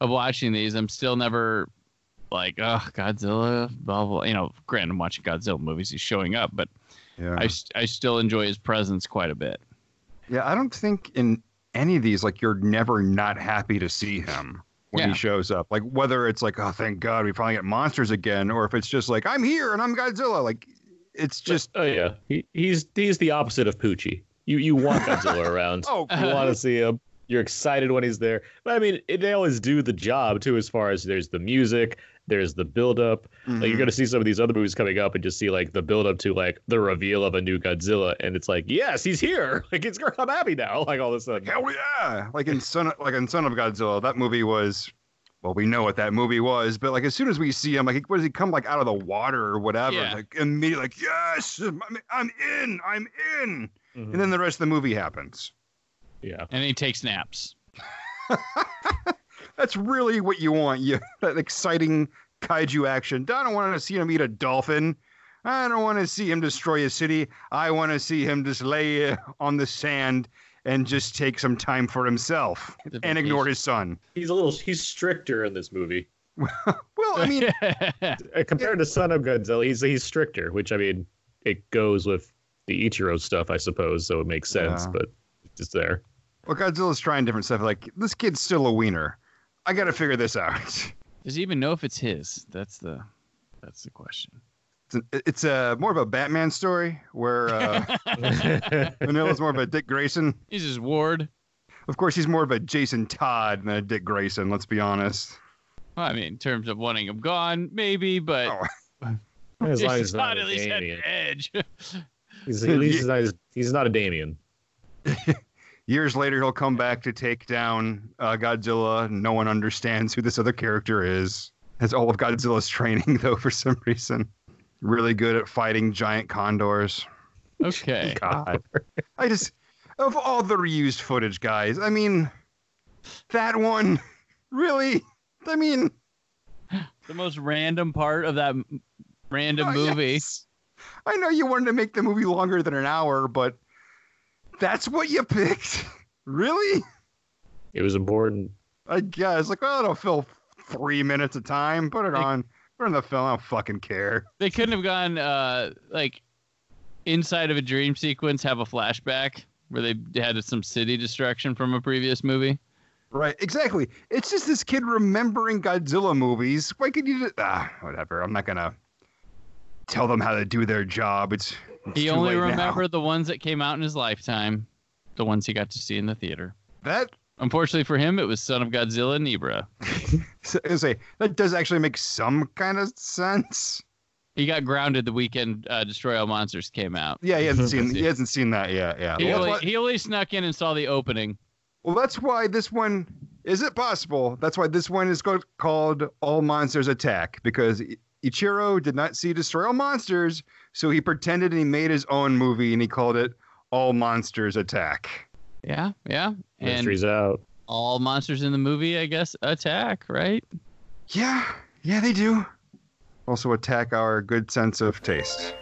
Speaker 1: of watching these. I'm still never like, oh, Godzilla, blah blah. You know, granted, I'm watching Godzilla movies. He's showing up, but
Speaker 3: Yeah.
Speaker 1: I I still enjoy his presence quite a bit.
Speaker 3: Yeah, I don't think in any of these, like, you're never not happy to see him when
Speaker 1: Yeah.
Speaker 3: he shows up. Like, whether it's like, oh, thank God we finally get monsters again, or if it's just like, I'm here and I'm Godzilla. Like, it's just,
Speaker 4: oh yeah, he, he's he's the opposite of Poochie. You you want Godzilla around.
Speaker 3: oh,
Speaker 4: you want to see him. You're excited when he's there. But I mean, it, they always do the job too, as far as there's the music, there's the build up. Like you're
Speaker 3: mhm.
Speaker 4: gonna see some of these other movies coming up and just see like the buildup to like the reveal of a new Godzilla, and it's like, yes, he's here. Like it's I'm happy now. Like all of a sudden.
Speaker 3: hell yeah. Like in Son, like in Son of Godzilla, that movie was, well, we know what that movie was, but like as soon as we see him, like, what does he come like out of the water or whatever?
Speaker 1: Yeah.
Speaker 3: Like immediately, like, yes, I'm, I'm in, I'm in.
Speaker 4: Mhm.
Speaker 3: And then the rest of the movie happens.
Speaker 4: yeah.
Speaker 1: And he takes naps.
Speaker 3: That's really what you want. You that exciting kaiju action. I don't want to see him eat a dolphin. I don't want to see him destroy a city. I want to see him just lay uh, on the sand and just take some time for himself and ignore his son.
Speaker 4: He's a little he's stricter in this movie.
Speaker 3: Well, I mean,
Speaker 4: Compared to Son of Godzilla, he's he's stricter, which I mean, it goes with the Ichiro stuff, I suppose, so it makes sense.
Speaker 3: Yeah.
Speaker 4: But it's just there.
Speaker 3: well, Godzilla's trying different stuff. Like this kid's still a wiener. I got to figure this out.
Speaker 1: Does he even know if it's his? That's the that's the question.
Speaker 3: It's, a, it's a more of a Batman story where uh, Minilla's more of a Dick Grayson.
Speaker 1: He's his ward.
Speaker 3: Of course, he's more of a Jason Todd than a Dick Grayson. Let's be honest.
Speaker 1: Well, I mean, in terms of wanting him gone, maybe, but
Speaker 3: Oh.
Speaker 4: as long as
Speaker 1: Jason's
Speaker 4: he's not
Speaker 1: not at least had
Speaker 4: Damien.
Speaker 1: edge.
Speaker 4: He's, at least he's not, he's not a Damien.
Speaker 3: Years later, he'll come back to take down uh, Godzilla. No one understands who this other character is. Has all of Godzilla's training, though, for some reason. Really good at fighting giant condors.
Speaker 1: okay.
Speaker 4: God.
Speaker 3: I just, of all the reused footage, guys, I mean, that one, really? I mean,
Speaker 1: The most random part of that random
Speaker 3: oh,
Speaker 1: movie.
Speaker 3: yes. I know you wanted to make the movie longer than an hour, but that's what you picked? Really?
Speaker 4: It was important.
Speaker 3: I guess. Like, well, it'll fill three minutes of time. Put it
Speaker 1: Like-
Speaker 3: on. Put it in the film. I don't fucking care.
Speaker 1: They couldn't have gone uh like inside of a dream sequence, have a flashback where they had some city destruction from a previous movie.
Speaker 3: Right. Exactly. It's just this kid remembering Godzilla movies. Why could you just. Ah, whatever. I'm not going to tell them how to do their job. It's.
Speaker 1: He only
Speaker 3: late now.
Speaker 1: remembered the ones that came out in his lifetime, the ones he got to see in the theater.
Speaker 3: That.
Speaker 1: Unfortunately for him, it was Son of Godzilla and
Speaker 3: Ebirah. Say that does actually make some kind of sense.
Speaker 1: He got grounded the weekend uh, Destroy All Monsters came out.
Speaker 3: Yeah, he hasn't seen. He hasn't seen that yet. Yeah.
Speaker 1: He
Speaker 3: Well,
Speaker 1: only,
Speaker 3: why-
Speaker 1: he only snuck in and saw the opening.
Speaker 3: Well, that's why this one is it possible. That's why this one is called All Monsters Attack because Ichiro did not see Destroy All Monsters, so he pretended and he made his own movie and he called it All Monsters Attack.
Speaker 1: Yeah, yeah.
Speaker 4: Mystery's and out.
Speaker 1: All monsters in the movie, I guess, attack, right?
Speaker 3: Yeah, yeah, they do. Also attack our good sense of taste.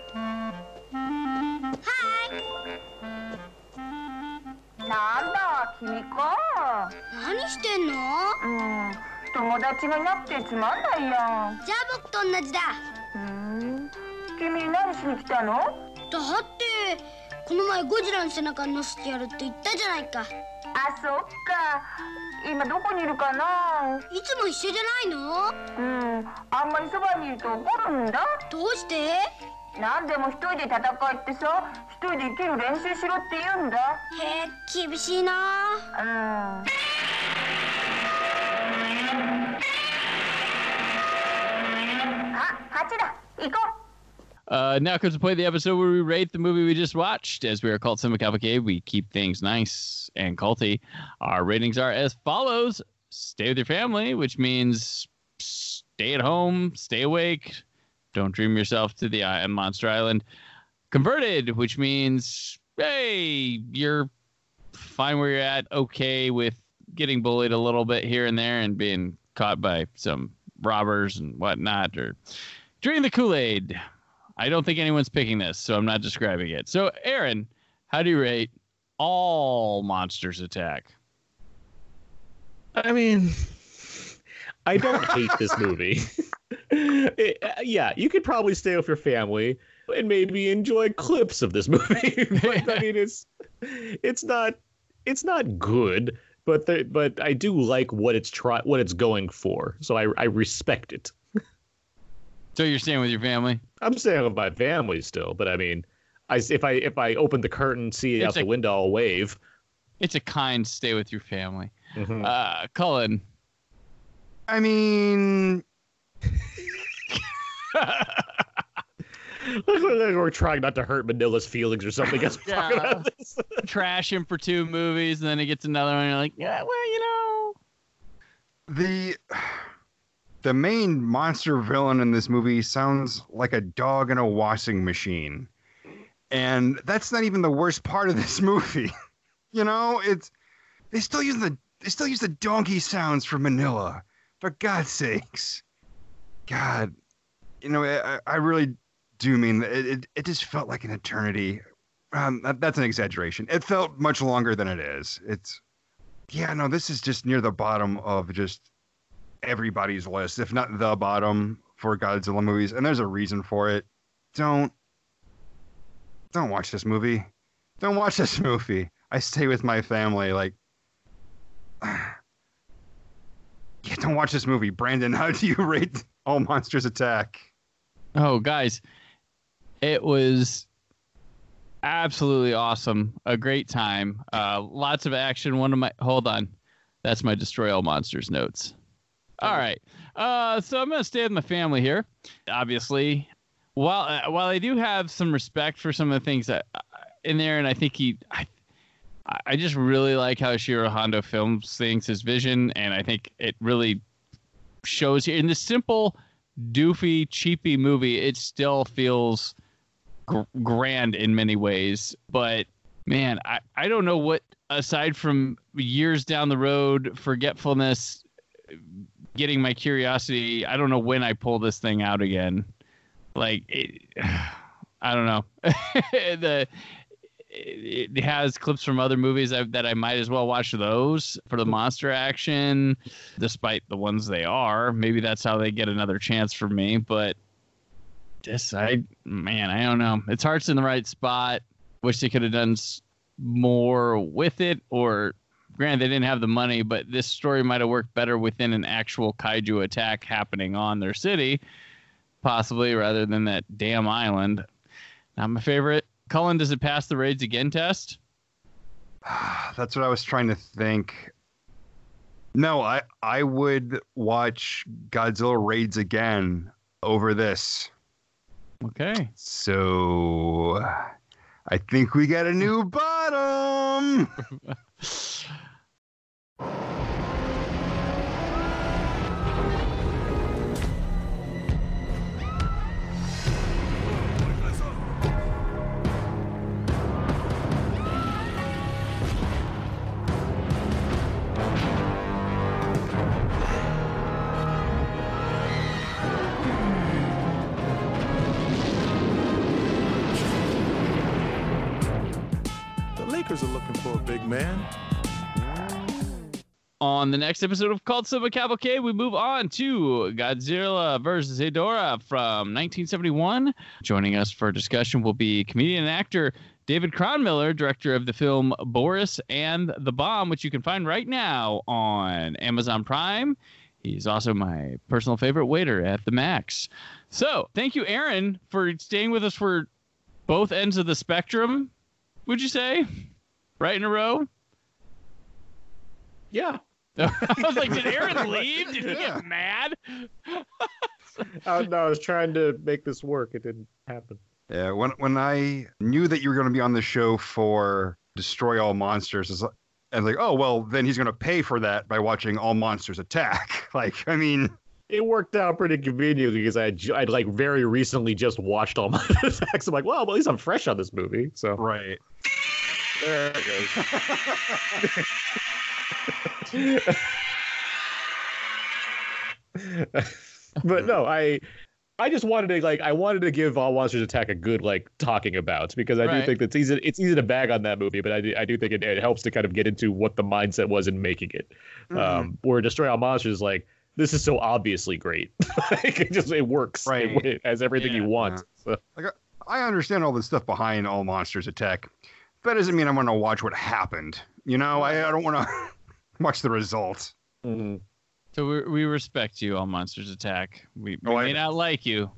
Speaker 5: Hi. 君
Speaker 6: 何し
Speaker 5: に来たの？
Speaker 6: だってこの前ゴジラの背中に乗せてやるって言ったじゃないか。
Speaker 5: あそっか。今どこにいるかな？い
Speaker 6: つも一緒じゃないの？
Speaker 5: うんあんまりそばにいると怒るんだ。
Speaker 6: どうして？
Speaker 5: 何でも一人で戦いってさ一人で生きる練習しろって言うんだ。
Speaker 6: へえ厳しいな。
Speaker 5: うん。あ、8だ。行こう
Speaker 1: Uh, now comes to play the episode where we rate the movie we just watched. As we are called Cinema Cavalcade, we keep things nice and culty. Our ratings are as follows: Stay with your family, which means stay at home, stay awake, don't dream yourself to the uh, monster island. Converted, which means hey, you're fine where you're at, okay with getting bullied a little bit here and there and being caught by some robbers and whatnot, or drinking the Kool Aid. I don't think anyone's picking this, so I'm not describing it. So, Aaron, how do you rate all monsters attack?
Speaker 4: I mean, I don't hate this movie. It- uh, yeah, you could probably stay with your family and maybe enjoy clips of this movie. but I mean, it's it's not it's not good, but the, but I do like what it's try what it's going for. So I I respect it.
Speaker 1: So you're staying with your family?
Speaker 4: I'm staying with my family still, but I mean, I if I if I open the curtain, see
Speaker 1: It's
Speaker 4: out
Speaker 1: a-
Speaker 4: the window, I'll wave.
Speaker 1: It's a kind stay with your family.
Speaker 4: Mhm.
Speaker 1: Uh, Cullen.
Speaker 3: I mean,
Speaker 4: Look, look, look, we're trying not to hurt Minilla's feelings or something. As we're talking
Speaker 1: Yeah.
Speaker 4: about this.
Speaker 1: trash him for two movies, and then he gets another one. And you're like, yeah, well, you know.
Speaker 3: the the main monster villain in this movie sounds like a dog in a washing machine. And that's not even the worst part of this movie. you know, it's they still use the they still use the donkey sounds from Minilla. For God's sakes. God. You know, I, I really do mean that it, it, it just felt like an eternity. Um, that, that's an exaggeration. It felt much longer than it is. It's yeah, no, this is just near the bottom of just everybody's list, if not the bottom for Godzilla movies, and there's a reason for it. Don't don't watch this movie. Don't watch this movie. I stay with my family. Like, yeah, don't watch this movie. Brandon, how do you rate All Monsters Attack?
Speaker 1: Oh, guys, it was absolutely awesome. A great time. Uh, lots of action. One of my hold on, that's my destroy all monsters notes. All right. Uh, so I'm gonna stay with my family here. Obviously, while uh, while I do have some respect for some of the things that uh, in there, and I think he, I, I just really like how Ishiro Honda films things, his vision, and I think it really shows here in this simple doofy, cheapy movie, it still feels gr- grand in many ways. But man, I, I don't know what, aside from years down the road, forgetfulness, getting my curiosity, I don't know when I pull this thing out again. Like, it, I don't know. the it has clips from other movies that I might as well watch those for the monster action, despite the ones they are. Maybe that's how they get another chance for me. But this, I man, I don't know. Its heart's in the right spot. Wish they could have done more with it, or granted they didn't have the money, but this story might have worked better within an actual kaiju attack happening on their city, possibly rather than that damn island. Not my favorite. Cullen, does it pass the raids again test?
Speaker 3: That's what I was trying to think. No, I I would watch Godzilla raids again over this.
Speaker 1: Okay.
Speaker 3: So I think we got a new bottom.
Speaker 7: The Lakers are looking for a big man.
Speaker 1: On the next episode of Cult Cinema Cavalcade, we move on to Godzilla vs. Ghidorah from 1971. Joining us for discussion will be comedian and actor David Cronmiller, director of the film Boris and the Bomb, which you can find right now on Amazon Prime. He's also my personal favorite waiter at the Max. So, thank you, Aaron, for staying with us for both ends of the spectrum. Would you say, right in a row?
Speaker 4: Yeah.
Speaker 1: I was like, did Aaron leave? Did he
Speaker 3: Yeah.
Speaker 1: get mad?
Speaker 4: I, oh, no, I was trying to make this work. It didn't happen.
Speaker 3: Yeah, when when I knew that you were going to be on the show for Destroy All Monsters, it's like, and like, oh well, then he's going to pay for that by watching All Monsters Attack. Like, I mean,
Speaker 4: It worked out pretty conveniently because I ju- I'd like very recently just watched all my attacks. I'm like, well, at least I'm fresh on this movie. So
Speaker 3: right?
Speaker 4: there it goes. but no, I I just wanted to like I wanted to give All Monsters Attack a good like talking about because I
Speaker 1: Right.
Speaker 4: do think that's easy. It's easy to bag on that movie, but I do, I do think it, it helps to kind of get into what the mindset was in making it.
Speaker 3: Mm-hmm.
Speaker 4: Um, where Destroy All Monsters is like this is so obviously great, like it just it works.
Speaker 3: Right.
Speaker 4: It, it has everything you
Speaker 1: Yeah.
Speaker 4: want. So,
Speaker 3: I understand all the stuff behind All Monsters Attack. That doesn't mean I'm going to watch what happened. You know, I, I don't want to watch the results.
Speaker 4: mhm.
Speaker 1: So we, we respect you, All Monsters Attack. We, we
Speaker 3: Oh, I-
Speaker 1: may not like you,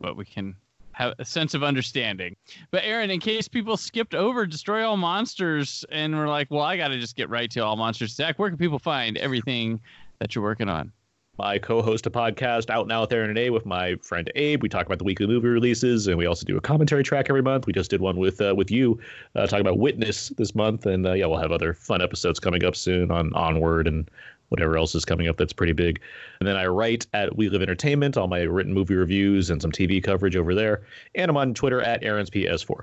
Speaker 1: but we can have a sense of understanding. But Aaron, in case people skipped over Destroy All Monsters and were like, well, I got to just get right to All Monsters Attack, where can people find everything that you're working on?
Speaker 4: I co-host a podcast out now Aaron and Abe with my friend Abe. We talk about the weekly movie releases, and we also do a commentary track every month. We just did one with uh, with you, uh, talking about Witness this month, and uh, yeah, we'll have other fun episodes coming up soon on Onward and whatever else is coming up that's pretty big. And then I write at We Live Entertainment, all my written movie reviews and some TV coverage over there, and I'm on Twitter at Aaron's PS4.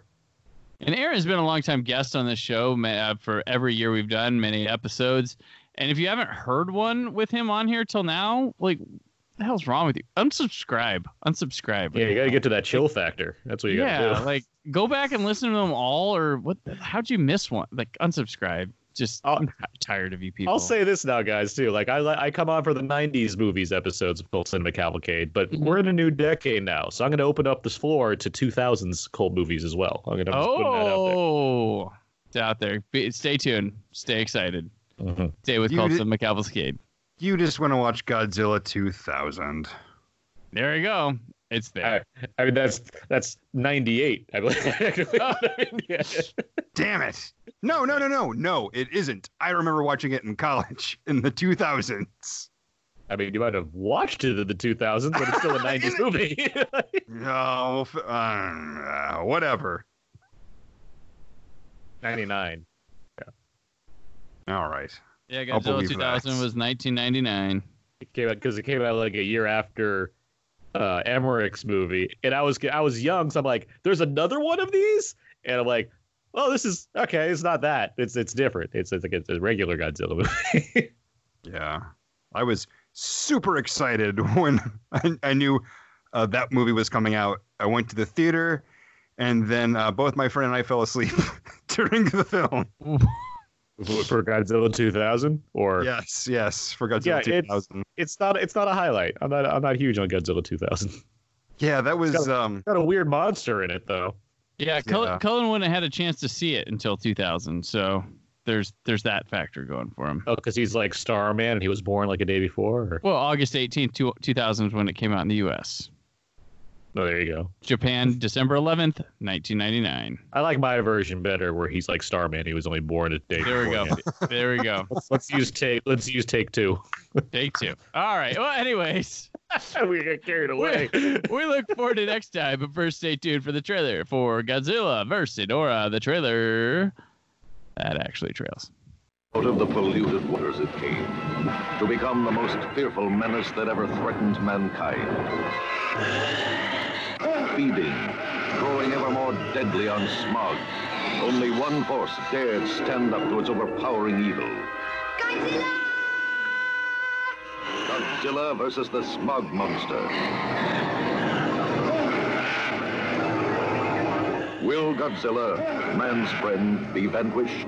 Speaker 1: And Aaron's been a longtime guest on this show uh, for every year we've done many episodes. And if you haven't heard one with him on here till now, like, the hell's wrong with you? Unsubscribe. Unsubscribe.
Speaker 4: Yeah, you got to get to that chill factor. That's what you got to
Speaker 1: yeah,
Speaker 4: do.
Speaker 1: like go back and listen to them all, or what? The, how'd you miss one? Like unsubscribe. Just
Speaker 4: I'll-
Speaker 1: I'm tired of you people.
Speaker 4: I'll say this now, guys, too. Like I, I come on for the '90s movies episodes of Cult Cinema Cavalcade, but
Speaker 1: Mhm.
Speaker 4: we're in a new decade now, so I'm going to open up this floor to 2000s cult movies as well. I'm going to put that out
Speaker 1: Oh, it's out there. Be, stay tuned. Stay excited.
Speaker 4: There. Mhm.
Speaker 1: Stay with
Speaker 3: You
Speaker 1: Cult
Speaker 3: did-
Speaker 1: Cinema Cavalcade.
Speaker 3: You just want to watch Godzilla 2000.
Speaker 1: There you go. It's there.
Speaker 4: I mean, that's that's '98. I believe. I mean, yeah.
Speaker 3: Damn it. No, no, no, no, no, it isn't. I remember watching it in college in the 2000s.
Speaker 4: I mean, you might have watched it in the 2000s, but it's still a '90s movie.
Speaker 3: No, f- uh, whatever.
Speaker 4: '99.
Speaker 3: All right.
Speaker 1: yeah,
Speaker 3: I'll
Speaker 1: Godzilla
Speaker 3: believe
Speaker 1: 2000
Speaker 3: that.
Speaker 1: was 1999.
Speaker 4: It came out because it came out like a year after uh Emmerich's movie, and I was I was young, so I'm like, "There's another one of these," and I'm like, "Oh, this is okay. It's not that. It's it's different. It's, it's like a regular Godzilla movie."
Speaker 3: Yeah. I was super excited when I, I knew uh, that movie was coming out. I went to the theater, and then uh, both my friend and I fell asleep during the film.
Speaker 4: For Godzilla 2000, or
Speaker 3: Yes, yes, for Godzilla
Speaker 4: Yeah, it's-
Speaker 3: 2000.
Speaker 4: it's not it's not a highlight. I'm not I'm not huge on Godzilla 2000.
Speaker 3: Yeah, that was
Speaker 4: got
Speaker 3: um
Speaker 4: got a weird monster in it though.
Speaker 1: Yeah, Cullen,
Speaker 3: Yeah.
Speaker 1: Cullen wouldn't have had a chance to see it until 2000. So there's there's that factor going for him.
Speaker 4: Oh, because he's like Starman and he was born like a day before. Or...
Speaker 1: Well, August 18th, 2000 is when it came out in the U.S.
Speaker 4: Oh, there you go.
Speaker 1: Japan, December 11th, 1999.
Speaker 4: I like my version better, where he's like Starman. He was only born a day.
Speaker 1: There we go. There we go.
Speaker 4: let's, let's use take. Let's use take two.
Speaker 1: Take two. All right. Well, anyways,
Speaker 4: we got carried
Speaker 1: we,
Speaker 4: away.
Speaker 1: we look forward to next time. But first, stay tuned for the trailer for Godzilla vs. Ghidorah. The trailer that actually trails.
Speaker 7: Out of the polluted waters it came, to become the most fearful menace that ever threatened mankind. Feeding, growing ever more deadly on smog. Only one force dared stand up to its overpowering evil.
Speaker 6: Godzilla!
Speaker 7: Godzilla versus the smog monster. Will Godzilla, man's friend, be vanquished?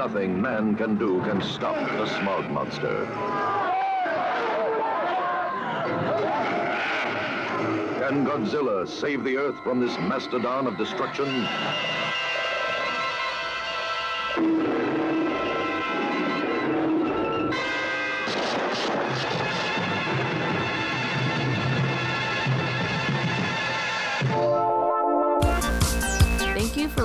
Speaker 7: Nothing man can do can stop the smog monster. Can Godzilla save the Earth from this mastodon of destruction?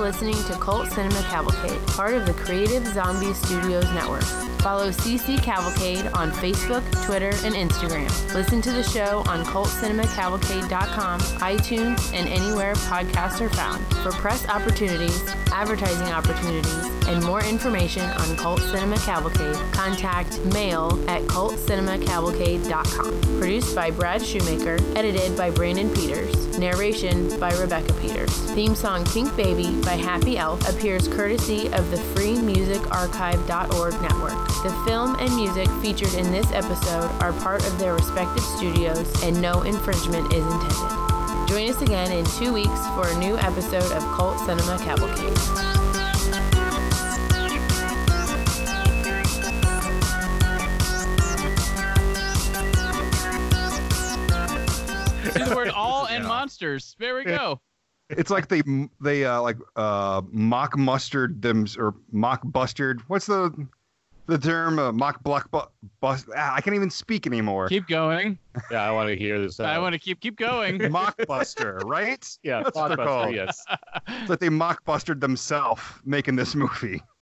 Speaker 2: Listening to Cult Cinema Cavalcade, part of the Creative Zombie Studios Network. Follow CC Cavalcade on Facebook, Twitter, and Instagram. Listen to the show on CultCinemaCavalcade.com, iTunes, and anywhere podcasts are found. For press opportunities, advertising opportunities, and more information on Cult Cinema Cavalcade, contact mail at CultCinemaCavalcade.com. Produced by Brad Shoemaker, edited by Brandon Peters, narration by Rebecca Peters. Theme song Pink Baby by Happy Elf appears courtesy of the freemusicarchive.org network. The film and music featured in this episode are part of their respective studios and no infringement is intended. Join us again in two weeks for a new episode of Cult Cinema Cavalcade.
Speaker 1: Word all and monsters. There we go.
Speaker 3: It's like they they uh, like uh, mock mustard them or mock busted. What's the the term? Uh, mock block bu- bust. Ah, I can't even speak anymore.
Speaker 1: Keep going.
Speaker 4: Yeah, I want to hear this.
Speaker 1: I want to keep keep going.
Speaker 3: mock buster, right?
Speaker 4: Yeah,
Speaker 3: That's what they're called.
Speaker 4: yes.
Speaker 3: It's like they mock busted themselves making this movie.